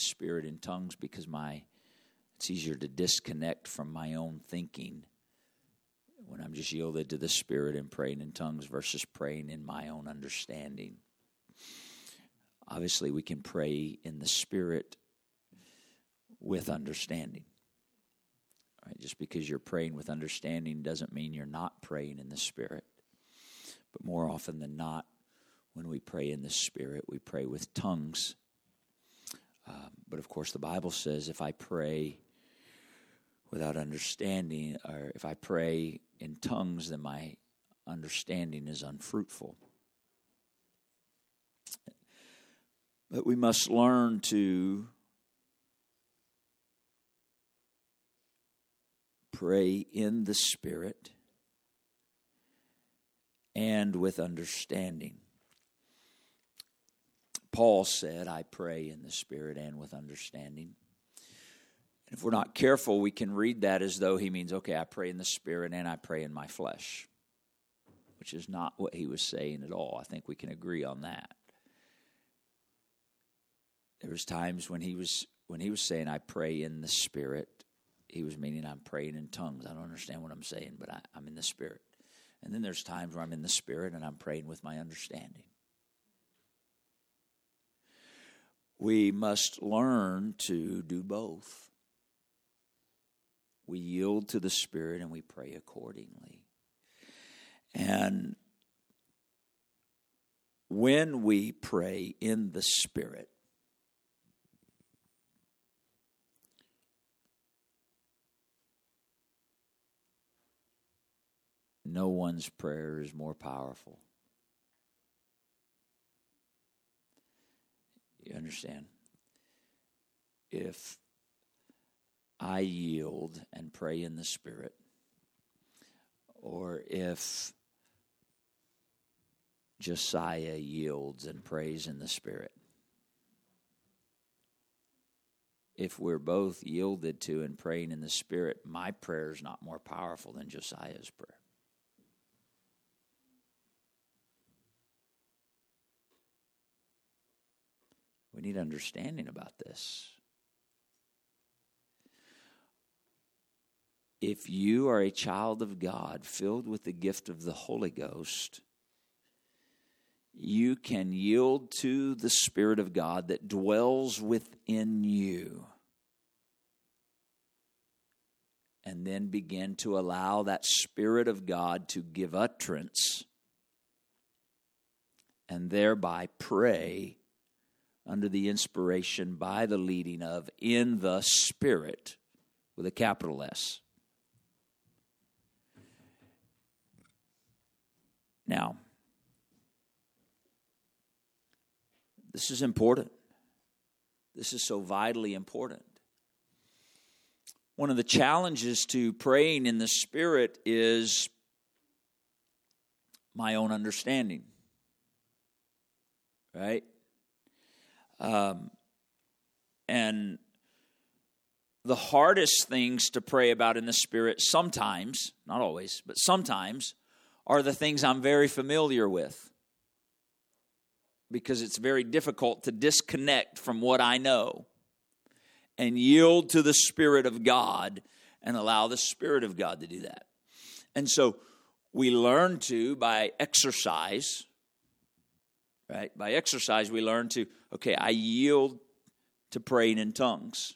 Spirit in tongues because my it's easier to disconnect from my own thinking when I'm just yielded to the Spirit and praying in tongues versus praying in my own understanding. Obviously, we can pray in the Spirit with understanding. Right? Just because you're praying with understanding doesn't mean you're not praying in the Spirit. But more often than not, when we pray in the Spirit, we pray with tongues. Um, but of course, the Bible says if I pray without understanding, or if I pray in tongues, then my understanding is unfruitful. But we must learn to pray in the Spirit and with understanding. Paul said, I pray in the Spirit and with understanding. And if we're not careful, we can read that as though he means, okay, I pray in the Spirit and I pray in my flesh, which is not what he was saying at all. I think we can agree on that. There was times when he was when he was saying, I pray in the Spirit, he was meaning I'm praying in tongues. I don't understand what I'm saying, but I, I'm in the Spirit. And then there's times where I'm in the Spirit and I'm praying with my understanding. We must learn to do both. We yield to the Spirit and we pray accordingly. And when we pray in the Spirit, no one's prayer is more powerful. You understand? If I yield and pray in the Spirit, or if Josiah yields and prays in the Spirit, if we're both yielded to and praying in the Spirit, my prayer is not more powerful than Josiah's prayer. We need understanding about this. If you are a child of God filled with the gift of the Holy Ghost, you can yield to the Spirit of God that dwells within you. And then begin to allow that Spirit of God to give utterance and thereby pray under the inspiration by the leading of in the Spirit with a capital S. Now, this is important. This is so vitally important. One of the challenges to praying in the Spirit is my own understanding. Right? Um, and the hardest things to pray about in the Spirit sometimes, not always, but sometimes, are the things I'm very familiar with. Because it's very difficult to disconnect from what I know and yield to the Spirit of God and allow the Spirit of God to do that. And so we learn to by exercise, right? By exercise, we learn to, okay, I yield to praying in tongues.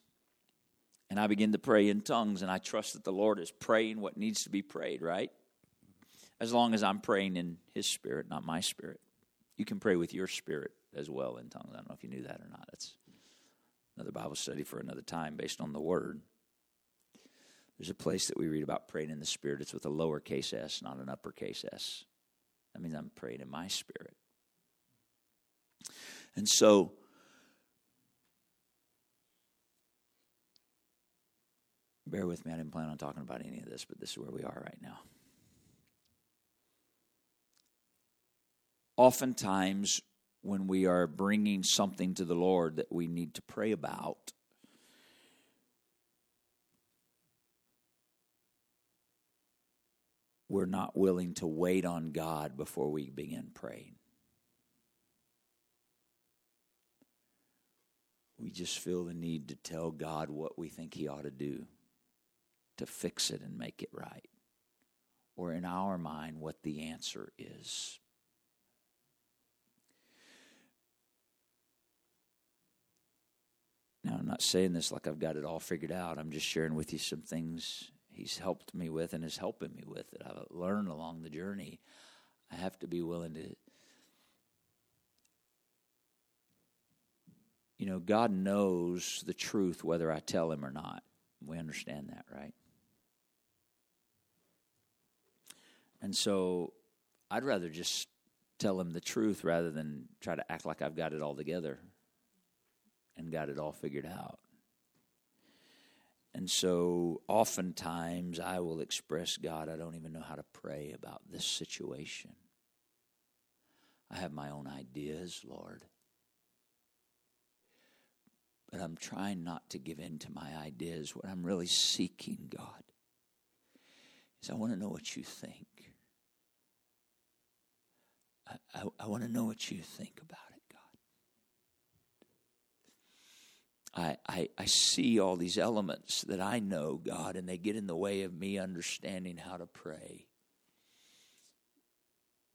And I begin to pray in tongues, and I trust that the Lord is praying what needs to be prayed, right? As long as I'm praying in His spirit, not my spirit. You can pray with your spirit as well in tongues. I don't know if you knew that or not. That's another Bible study for another time based on the Word. There's a place that we read about praying in the Spirit. It's with a lowercase s, not an uppercase s. That means I'm praying in my spirit. And so, bear with me, I didn't plan on talking about any of this, but this is where we are right now. Oftentimes, when we are bringing something to the Lord that we need to pray about, we're not willing to wait on God before we begin praying. We just feel the need to tell God what we think He ought to do to fix it and make it right. Or in our mind, what the answer is. Now, I'm not saying this like I've got it all figured out. I'm just sharing with you some things He's helped me with and is helping me with that I've learned along the journey. I have to be willing to you know, God knows the truth whether I tell him or not. We understand that, right? And so I'd rather just tell him the truth rather than try to act like I've got it all together and got it all figured out. And so oftentimes I will express, God, I don't even know how to pray about this situation. I have my own ideas, Lord. But I'm trying not to give in to my ideas. What I'm really seeking, God, is I want to know what you think. I, I, I want to know what you think about it, God. I, I, I see all these elements that I know, God, and they get in the way of me understanding how to pray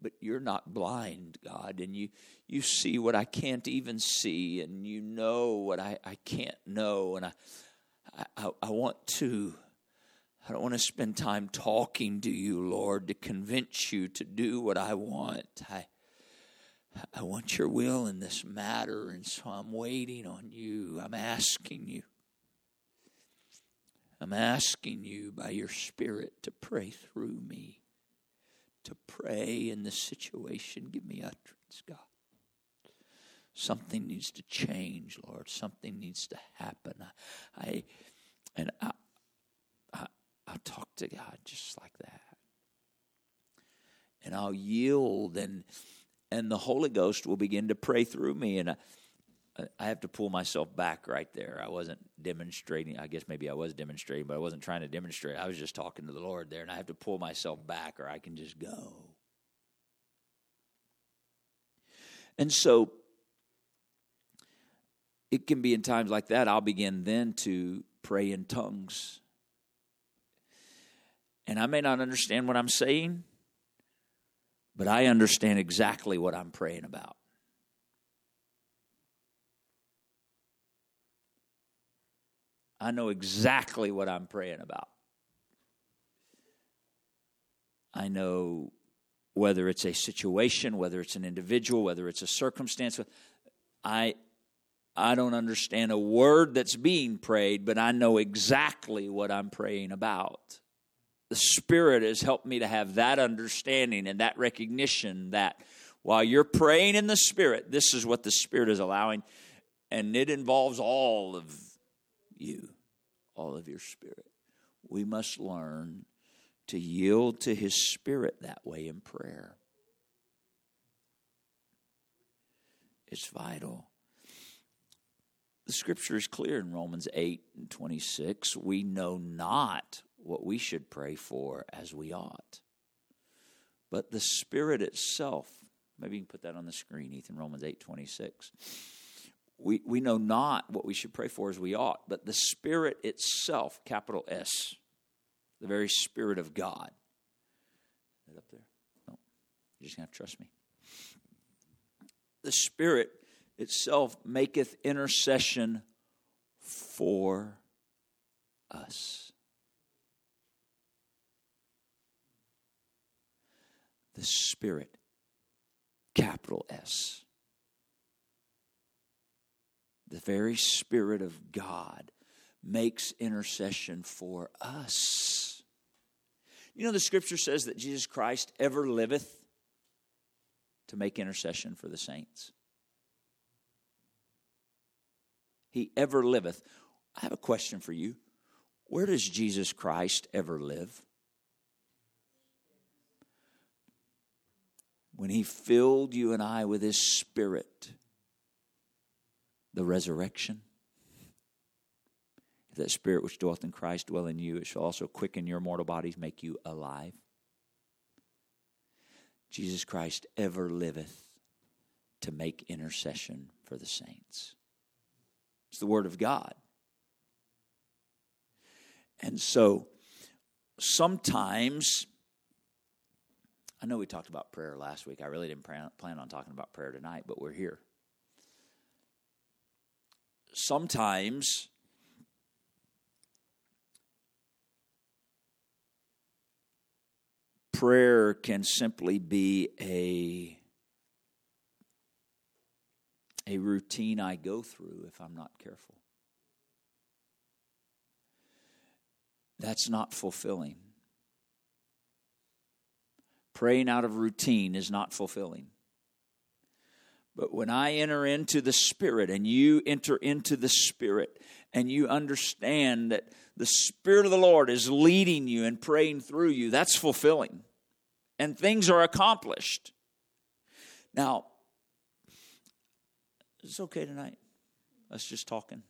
but you're not blind, God, and you you see what I can't even see, and you know what I, I can't know, and I, I I want to I don't want to spend time talking to you, Lord, to convince you to do what I want. I I want your will in this matter, and so I'm waiting on you. I'm asking you. I'm asking you by your Spirit to pray through me to pray in this situation. Give me utterance, God. Something needs to change, Lord. Something needs to happen. I, I and I, I, I'll talk to God just like that, and I'll yield, and and the Holy Ghost will begin to pray through me, and. I, I have to pull myself back right there. I wasn't demonstrating. I guess maybe I was demonstrating, but I wasn't trying to demonstrate. I was just talking to the Lord there, and I have to pull myself back, or I can just go. And so it can be in times like that, I'll begin then to pray in tongues. And I may not understand what I'm saying, but I understand exactly what I'm praying about. I know exactly what I'm praying about. I know whether it's a situation, whether it's an individual, whether it's a circumstance. I I don't understand a word that's being prayed, but I know exactly what I'm praying about. The Spirit has helped me to have that understanding and that recognition that while you're praying in the Spirit, this is what the Spirit is allowing, and it involves all of you, all of your spirit. We must learn to yield to His Spirit that way in prayer. It's vital. The scripture is clear in Romans 8 and 26. We know not what we should pray for as we ought. But the Spirit itself, maybe you can put that on the screen, Ethan, Romans 8 26 we, we know not what we should pray for as we ought, but the Spirit itself, capital S, the very Spirit of God. Is up there? No. You're just going to trust me. The Spirit itself maketh intercession for us. The Spirit, capital S the very Spirit of God makes intercession for us. You know, the scripture says that Jesus Christ ever liveth to make intercession for the saints. He ever liveth. I have a question for you. Where does Jesus Christ ever live? When he filled you and I with his spirit the resurrection. If that spirit which dwelleth in Christ dwell in you, it shall also quicken your mortal bodies, make you alive. Jesus Christ ever liveth to make intercession for the saints. It's the Word of God. And so sometimes, I know we talked about prayer last week. I really didn't plan on talking about prayer tonight, but we're here. Sometimes, prayer can simply be a a routine I go through if I'm not careful. That's not fulfilling. Praying out of routine is not fulfilling. But when I enter into the Spirit and you enter into the Spirit and you understand that the Spirit of the Lord is leading you and praying through you, that's fulfilling. And things are accomplished. Now, it's okay tonight. Let's just talking.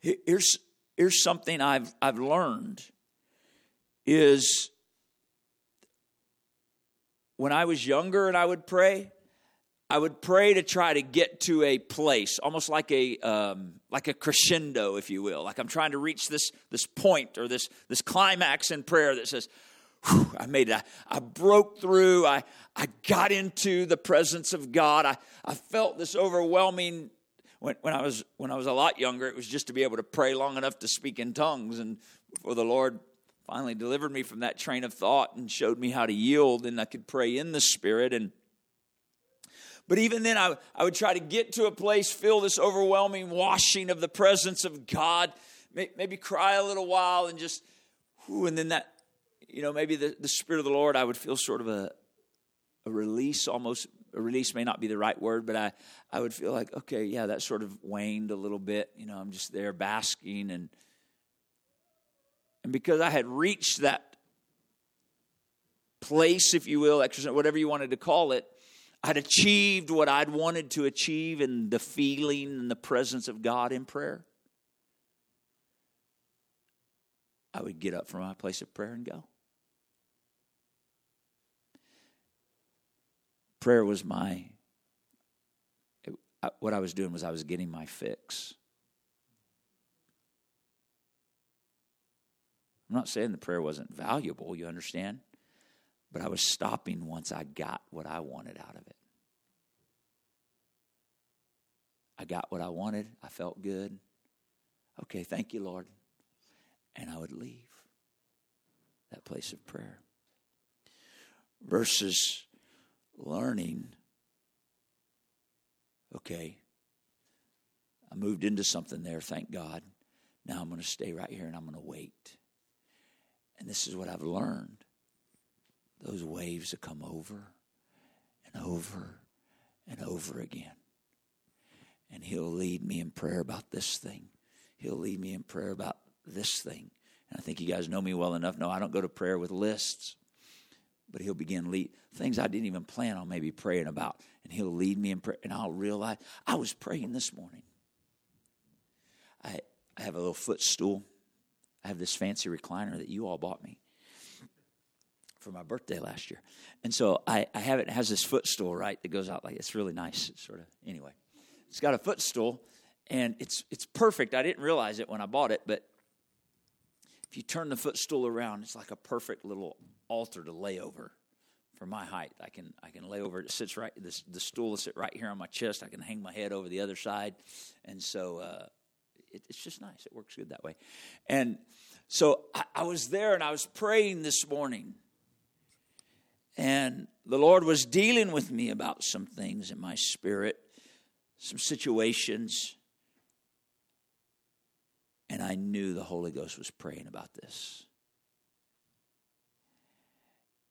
Here's, here's something I've, I've learned is when I was younger and I would pray, I would pray to try to get to a place, almost like a um, like a crescendo, if you will. Like I'm trying to reach this this point or this this climax in prayer that says, I made it. I, I, broke through. I, I got into the presence of God. I, I felt this overwhelming. When, when, I was, when I was a lot younger, it was just to be able to pray long enough to speak in tongues. And before the Lord finally delivered me from that train of thought and showed me how to yield, and I could pray in the Spirit. And but even then, I, I would try to get to a place, feel this overwhelming washing of the presence of God, maybe cry a little while, and just, whew, and then that you know, maybe the, the Spirit of the Lord, I would feel sort of a, a release almost. A release may not be the right word, but I, I would feel like, okay, yeah, that sort of waned a little bit. You know, I'm just there basking and and because I had reached that place, if you will, exercise, whatever you wanted to call it, I'd achieved what I'd wanted to achieve in the feeling and the presence of God in prayer. I would get up from my place of prayer and go. prayer was my what I was doing was I was getting my fix. I'm not saying the prayer wasn't valuable, you understand? But I was stopping once I got what I wanted out of it. I got what I wanted. I felt good. Okay, thank you, Lord. And I would leave that place of prayer. versus learning okay, I moved into something there, thank God. Now I'm going to stay right here and I'm going to wait. And this is what I've learned those waves that come over and over and over again. And He'll lead me in prayer about this thing, He'll lead me in prayer about this thing. And I think you guys know me well enough. No, I don't go to prayer with lists but he'll begin lead things I didn't even plan on maybe praying about, and he'll lead me in prayer, and I'll realize I was praying this morning. I I have a little footstool. I have this fancy recliner that you all bought me for my birthday last year, and so I I have it. it has this footstool right that goes out like it's really nice. It's sort of anyway. It's got a footstool, and it's it's perfect. I didn't realize it when I bought it, but if you turn the footstool around, it's like a perfect little altar to lay over for my height. I can I can lay over. It sits right. This the stool will sit right here on my chest. I can hang my head over the other side, and so uh, it, it's just nice. It works good that way. And so I, I was there and I was praying this morning, and the Lord was dealing with me about some things in my spirit, some situations. And I knew the Holy Ghost was praying about this.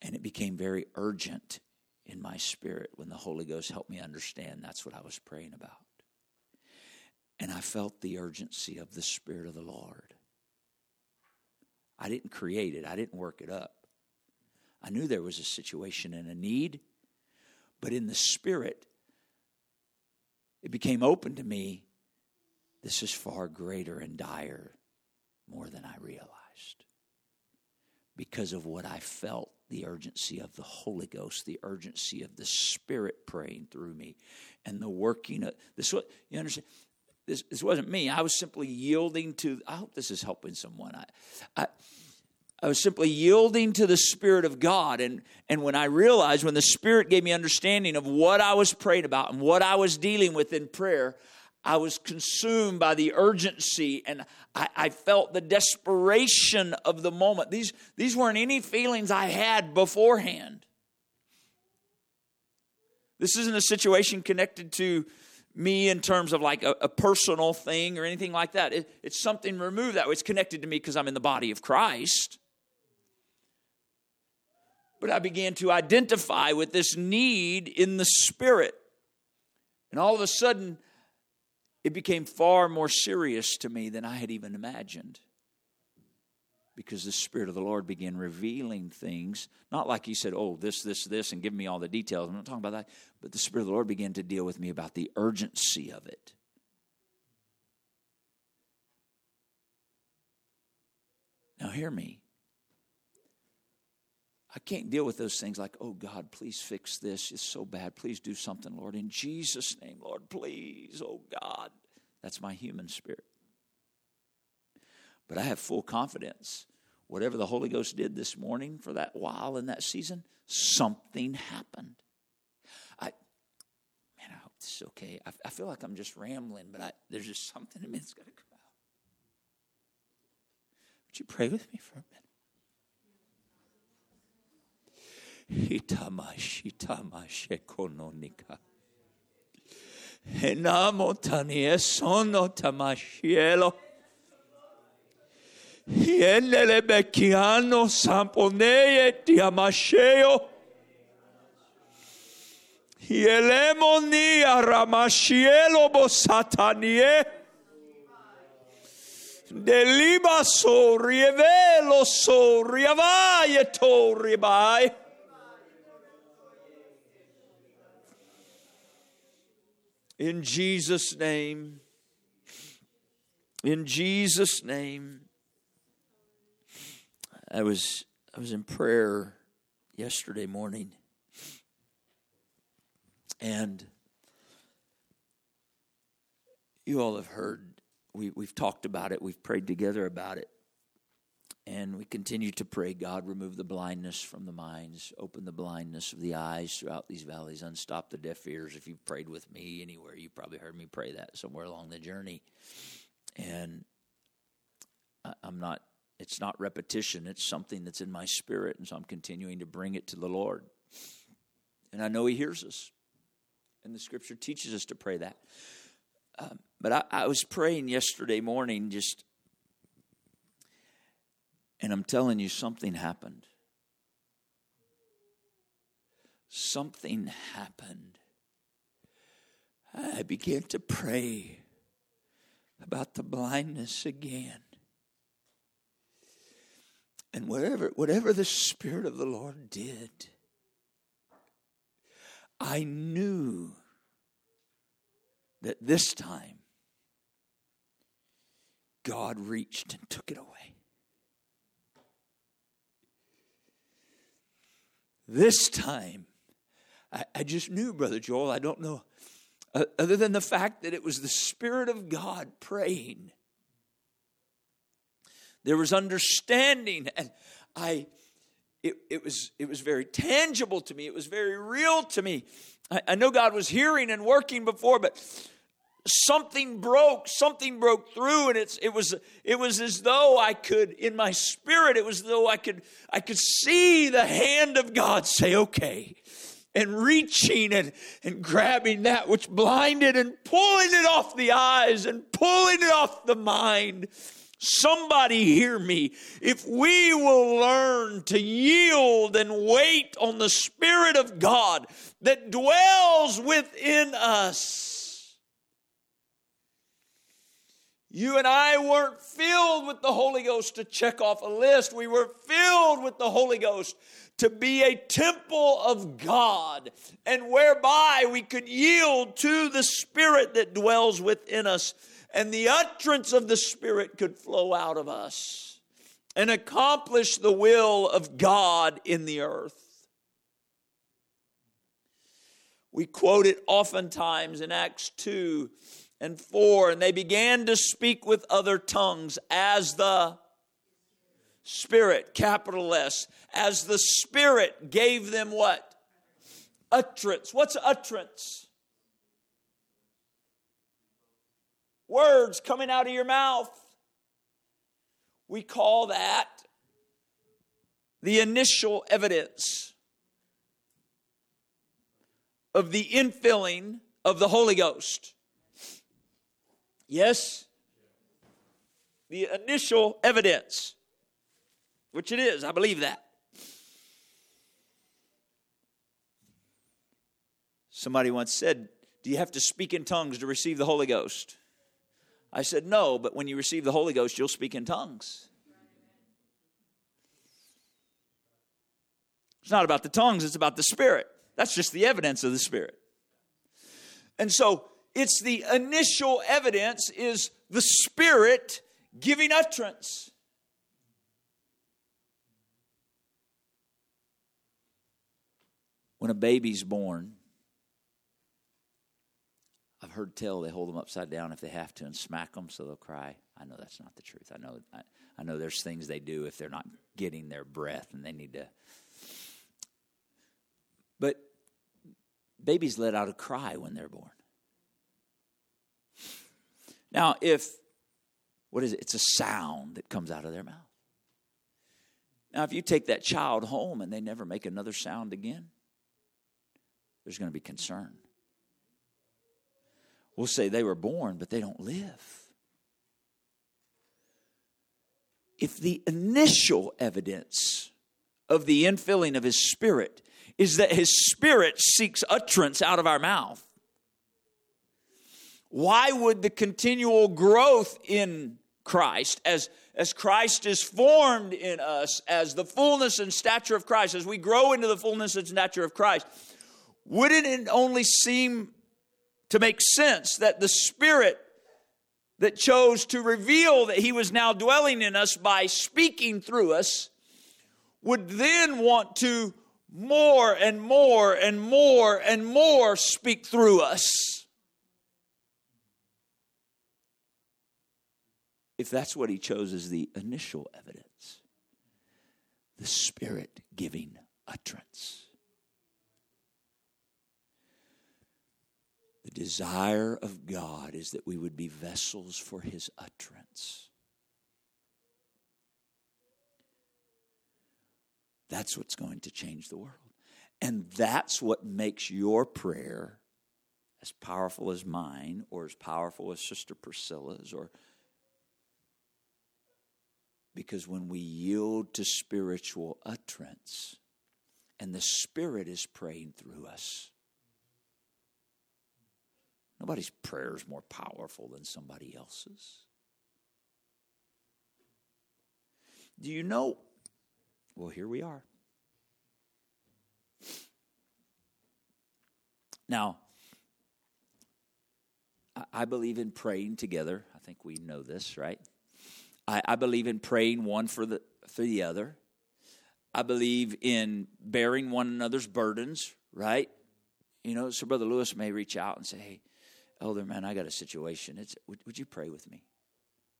And it became very urgent in my spirit when the Holy Ghost helped me understand that's what I was praying about. And I felt the urgency of the Spirit of the Lord. I didn't create it, I didn't work it up. I knew there was a situation and a need, but in the Spirit, it became open to me this is far greater and dire more than I realized because of what I felt the urgency of the Holy Ghost, the urgency of the Spirit praying through me, and the working of this. What you understand? This, this wasn't me. I was simply yielding to. I hope this is helping someone. I, I, I was simply yielding to the Spirit of God. And, and when I realized, when the Spirit gave me understanding of what I was praying about and what I was dealing with in prayer, I was consumed by the urgency and I, I, felt the desperation of the moment. These, these weren't any feelings I had beforehand. This isn't a situation connected to me in terms of like a, a personal thing or anything like that. It, it's something removed that way. It's connected to me because I'm in the body of Christ. But I began to identify with this need in the spirit. And all of a sudden, it became far more serious to me than I had even imagined. Because the Spirit of the Lord began revealing things, not like He said, oh, this, this, this, and give me all the details. I'm not talking about that. But the Spirit of the Lord began to deal with me about the urgency of it. Now, hear me. I can't deal with those things like, oh God, please fix this. It's so bad. Please do something, Lord. In Jesus' name, Lord, please, oh God. That's my human spirit. But I have full confidence. Whatever the Holy Ghost did this morning for that while in that season, something happened. I, man, I hope this is okay. I, I feel like I'm just rambling, but I, there's just something in me that's got to come out. Would you pray with me for a minute? Hitamashitamashekononika. Enamotanie sono tamashielo. Samponeye aramashielo bosatanie. Deliba so rievelo so to ribai. In Jesus' name. In Jesus' name. I was I was in prayer yesterday morning. And you all have heard, we, we've talked about it, we've prayed together about it. And we continue to pray, God, remove the blindness from the minds, open the blindness of the eyes throughout these valleys, unstop the deaf ears. If you've prayed with me anywhere, you probably heard me pray that somewhere along the journey. And I'm not, it's not repetition, it's something that's in my spirit. And so I'm continuing to bring it to the Lord. And I know He hears us. And the scripture teaches us to pray that. Um, but I, I was praying yesterday morning just and I'm telling you, something happened. Something happened. I began to pray about the blindness again. And whatever, whatever the Spirit of the Lord did, I knew that this time God reached and took it away. This time, I, I just knew, Brother Joel, I don't know, uh, other than the fact that it was the Spirit of God praying. There was understanding, and I, it, it, was, it was very tangible to me. It was very real to me. I, I know God was hearing and working before, but something broke something broke through and it's it was it was as though i could in my spirit it was as though i could i could see the hand of god say okay and reaching and, and grabbing that which blinded and pulling it off the eyes and pulling it off the mind Somebody hear me. If we will learn to yield and wait on the Spirit of God that dwells within us, You and I weren't filled with the Holy Ghost to check off a list. We were filled with the Holy Ghost to be a temple of God and whereby we could yield to the Spirit that dwells within us and the utterance of the Spirit could flow out of us. and accomplish the will of God in the earth. We quote it oftentimes in Acts 2 and 4. And they began to speak with other tongues as the Spirit, capital S, as the Spirit gave them what? Utterance. What's utterance? Words coming out of your mouth. We call that the initial evidence of the infilling of the Holy Ghost. Yes? The initial evidence, which it is, I believe that. Somebody once said, Do you have to speak in tongues to receive the Holy Ghost? I said, No, but when you receive the Holy Ghost, you'll speak in tongues. It's not about the tongues, it's about the Spirit. That's just the evidence of the Spirit. And so it's the initial evidence is the Spirit giving utterance. When a baby's born, I've heard tell they hold them upside down if they have to and smack them so they'll cry. I know that's not the truth. I know I, I know there's things they do if they're not getting their breath and they need to. But babies let out a cry when they're born. Now, if, what is it? It's a sound that comes out of their mouth. Now, if you take that child home and they never make another sound again, there's going to be concern. We'll say they were born, but they don't live. If the initial evidence of the infilling of his spirit is that his spirit seeks utterance out of our mouth. Why would the continual growth in Christ, as, as Christ is formed in us, as the fullness and stature of Christ, as we grow into the fullness and stature of Christ, wouldn't it only seem to make sense that the Spirit that chose to reveal that He was now dwelling in us by speaking through us would then want to more and more and more and more speak through us. If that's what he chose as the initial evidence, the Spirit giving utterance. The desire of God is that we would be vessels for his utterance. That's what's going to change the world. And that's what makes your prayer as powerful as mine, or as powerful as Sister Priscilla's, or because when we yield to spiritual utterance and the Spirit is praying through us, nobody's prayer is more powerful than somebody else's. Do you know well, here we are. Now, I believe in praying together. I think we know this, right? I, I, believe in praying one for the for the other. I believe in bearing one another's burdens, right? You know, so Brother Lewis may reach out and say, "Hey, Elder man, I got a situation. It's would, would you pray with me?"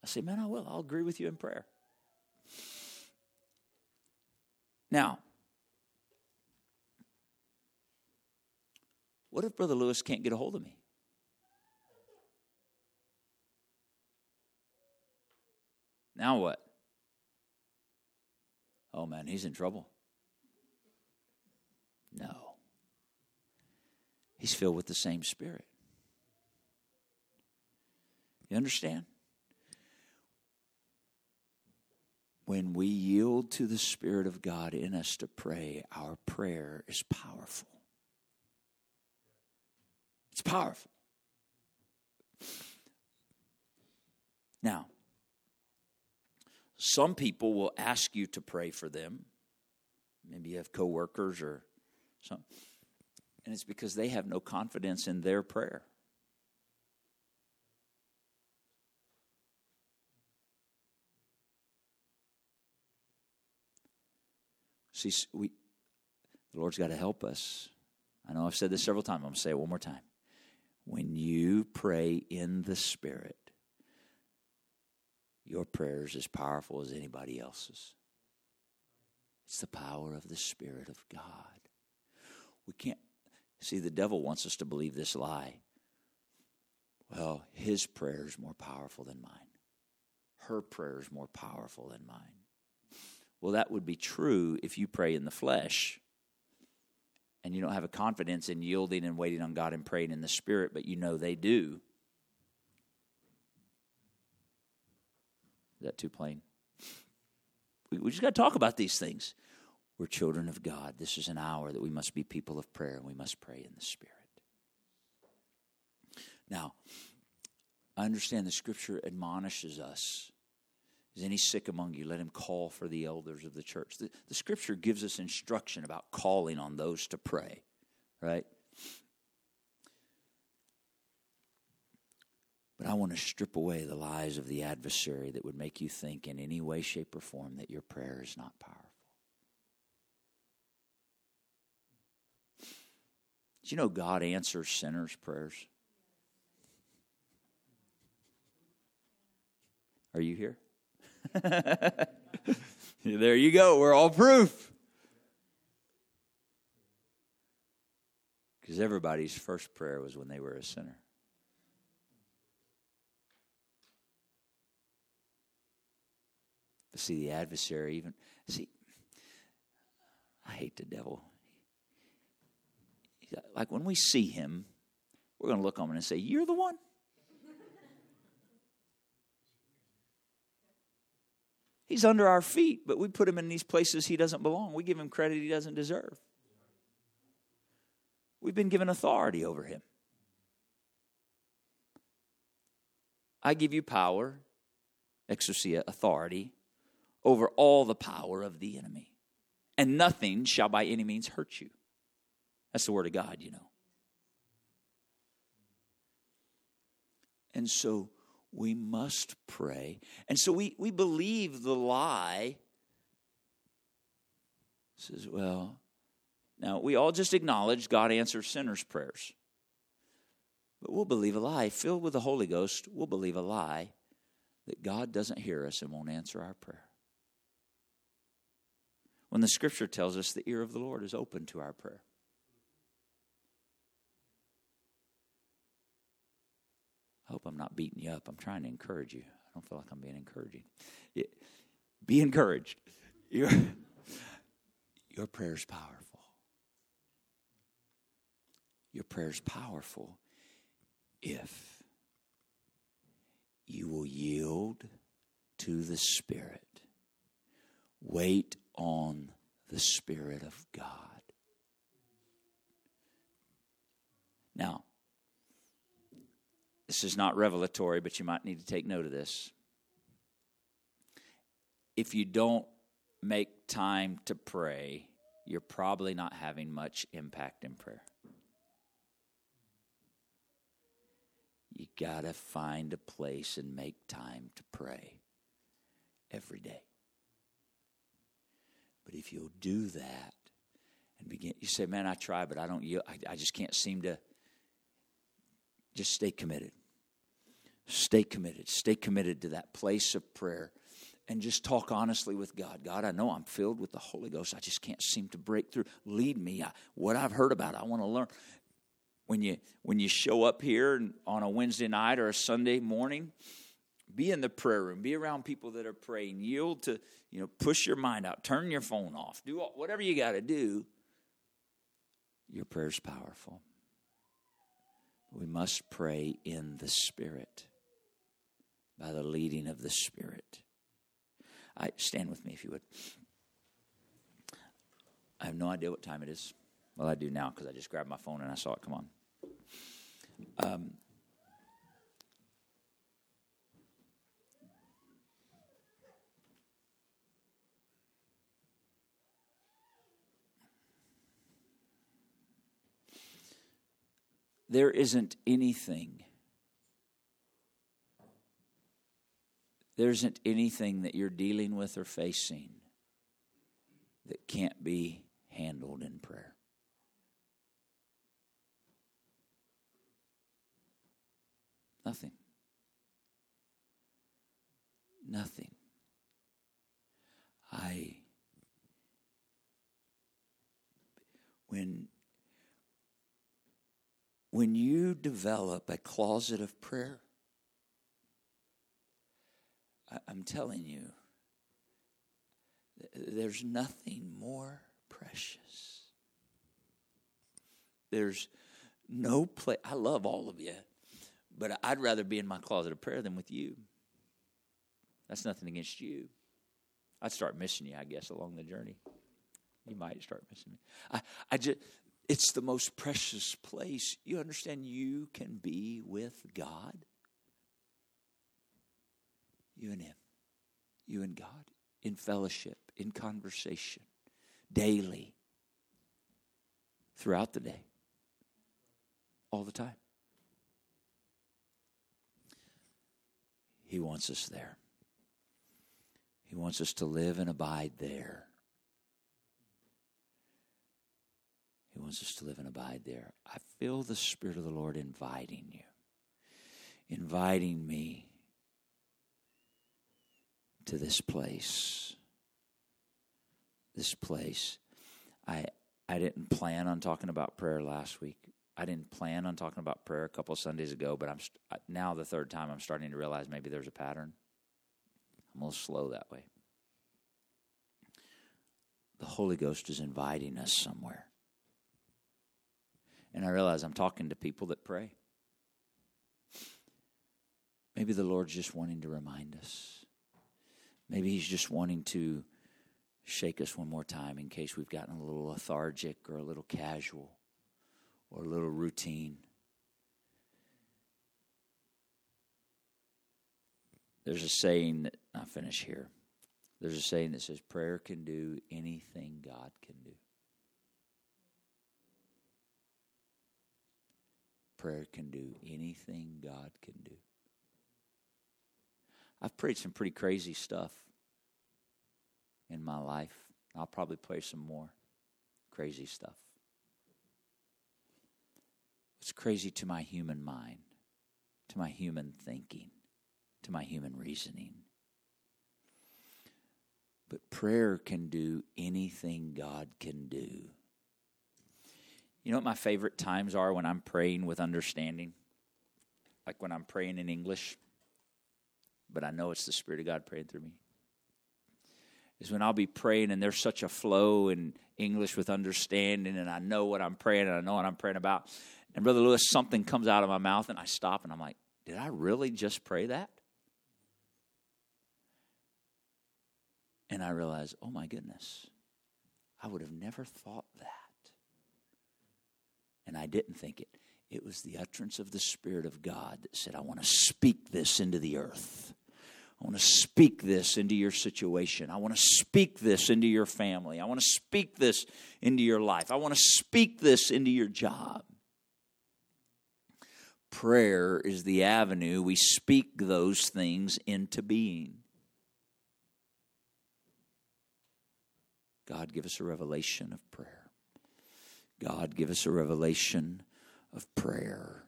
I say, "Man, I will. I'll agree with you in prayer." Now, what if Brother Lewis can't get a hold of me? Now what? Oh man, he's in trouble. No. He's filled with the same spirit. You understand? when we yield to the Spirit of God in us to pray, our prayer is powerful. It's powerful. Now, some people will ask you to pray for them. Maybe you have coworkers or something. And it's because they have no confidence in their prayer. See, we, the Lord's got to help us. I know I've said this several times. I'm going to say it one more time. When you pray in the Spirit, your prayer is as powerful as anybody else's. It's the power of the Spirit of God. We can't see the devil wants us to believe this lie. Well, his prayer is more powerful than mine. Her prayer is more powerful than mine. Well, that would be true if you pray in the flesh and you don't have a confidence in yielding and waiting on God and praying in the Spirit, but you know they do. Is that too plain? We, we just got to talk about these things. We're children of God. This is an hour that we must be people of prayer and we must pray in the Spirit. Now, I understand the Scripture admonishes us. Is any sick among you? Let him call for the elders of the church. The, the Scripture gives us instruction about calling on those to pray, right? But I want to strip away the lies of the adversary that would make you think in any way, shape, or form that your prayer is not powerful. Do you know God answers sinners' prayers? Are you here? there you go. We're all proof. Because everybody's first prayer was when they were a sinner. But see, the adversary even, see, I hate the devil. Like when we see him, we're going to look on him and say, You're the one? He's under our feet, but we put him in these places he doesn't belong. We give him credit he doesn't deserve. We've been given authority over him. I give you power, exousia, authority, over all the power of the enemy. And nothing shall by any means hurt you. That's the word of God, you know. And so we must pray. And so we, we believe the lie. Says, well, now we all just acknowledge God answers sinners' prayers. But we'll believe a lie. Filled with the Holy Ghost, we'll believe a lie that God doesn't hear us and won't answer our prayer. When the scripture tells us the ear of the Lord is open to our prayer. I hope I'm not beating you up. I'm trying to encourage you. I don't feel like I'm being encouraging. Be encouraged. Your, your prayer is powerful. Your prayer is powerful if you will yield to the Spirit. Wait on the Spirit of God. Now, this is not revelatory, but you might need to take note of this. If you don't make time to pray, you're probably not having much impact in prayer. You got to find a place and make time to pray every day. But if you'll do that and begin, you say, man, I try, but I don't, I, I just can't seem to, just stay committed. Stay committed. Stay committed to that place of prayer and just talk honestly with God. God, I know I'm filled with the Holy Ghost. I just can't seem to break through. Lead me. I, what I've heard about, I want to learn. When you when you show up here on a Wednesday night or a Sunday morning, be in the prayer room. Be around people that are praying. Yield to you know push your mind out. Turn your phone off. Do whatever you got to do. Your prayer's powerful. We must pray in the Spirit by the leading of the Spirit. I stand with me if you would. I have no idea what time it is. Well, I do now because I just grabbed my phone and I saw it come on. Um, there isn't anything there isn't anything that you're dealing with or facing that can't be handled in prayer. Nothing. Nothing. I when when you develop a closet of prayer I'm telling you there's nothing more precious there's no place I love all of you but I'd rather be in my closet of prayer than with you that's nothing against you I'd start missing you, I guess, along the journey. You might start missing me. I, I just, it's the most precious place. You understand you can be with God? You and Him. You and God. In fellowship, in conversation, daily, throughout the day, all the time. He wants us there. He wants us to live and abide there. He wants us to live and abide there. I feel the Spirit of the Lord inviting you, inviting me to this place. This place. I I didn't plan on talking about prayer last week. I didn't plan on talking about prayer a couple Sundays ago, but I'm now the third time I'm starting to realize maybe there's a pattern. I'm a little slow that way. The Holy Ghost is inviting us somewhere. And I realize I'm talking to people that pray. Maybe the Lord's just wanting to remind us. Maybe He's just wanting to shake us one more time in case we've gotten a little lethargic or a little casual or a little routine. There's a saying that I'll finish here. There's a saying that says prayer can do anything God can do. Prayer can do anything God can do. I've prayed some pretty crazy stuff in my life. I'll probably pray some more crazy stuff. It's crazy to my human mind, to my human thinking, to my human reasoning. But prayer can do anything God can do. You know what my favorite times are when I'm praying with understanding? Like when I'm praying in English, but I know it's the Spirit of God praying through me. Is when I'll be praying and there's such a flow in English with understanding, and I know what I'm praying and I know what I'm praying about. And Brother Lewis, something comes out of my mouth and I stop and I'm like, did I really just pray that? And I realize, oh my goodness, I would have never thought that. And I didn't think it. It was the utterance of the Spirit of God that said, I want to speak this into the earth. I want to speak this into your situation. I want to speak this into your family. I want to speak this into your life. I want to speak this into your job. Prayer is the avenue we speak those things into being. God, give us a revelation of prayer. God, give us a revelation of prayer.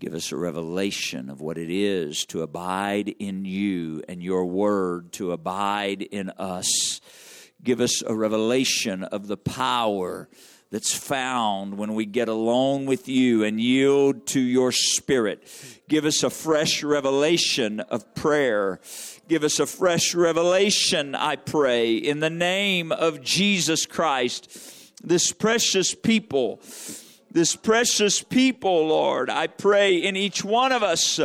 Give us a revelation of what it is to abide in you and your word to abide in us. Give us a revelation of the power that's found when we get alone with you and yield to your spirit. Give us a fresh revelation of prayer. Give us a fresh revelation, I pray, in the name of Jesus Christ. This precious people, this precious people, Lord, I pray in each one of us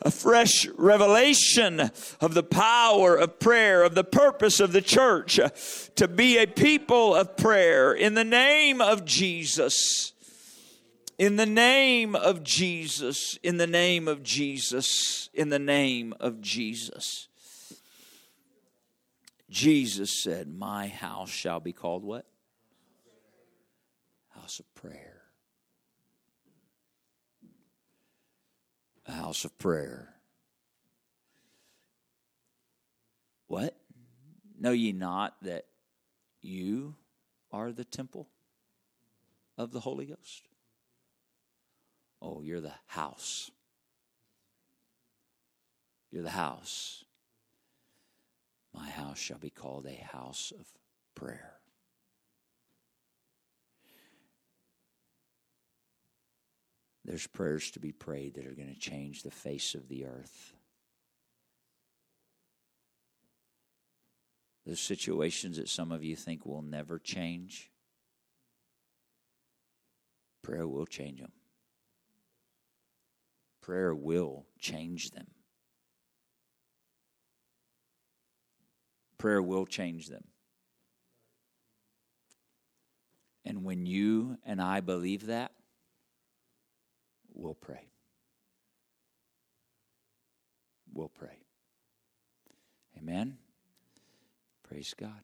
a fresh revelation of the power of prayer, of the purpose of the church uh, to be a people of prayer in the name of Jesus. In the name of Jesus, in the name of Jesus, in the name of Jesus. Jesus said, My house shall be called what? House of prayer. A house of prayer. What? Know ye not that you are the temple of the Holy Ghost? Oh, you're the house. You're the house. My house shall be called a house of prayer. There's prayers to be prayed that are going to change the face of the earth. There's situations that some of you think will never change, prayer will change them. Prayer will change them. Prayer will change them. And when you and I believe that, we'll pray. We'll pray. Amen. Praise God.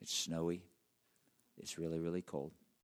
It's snowy. It's really, really cold.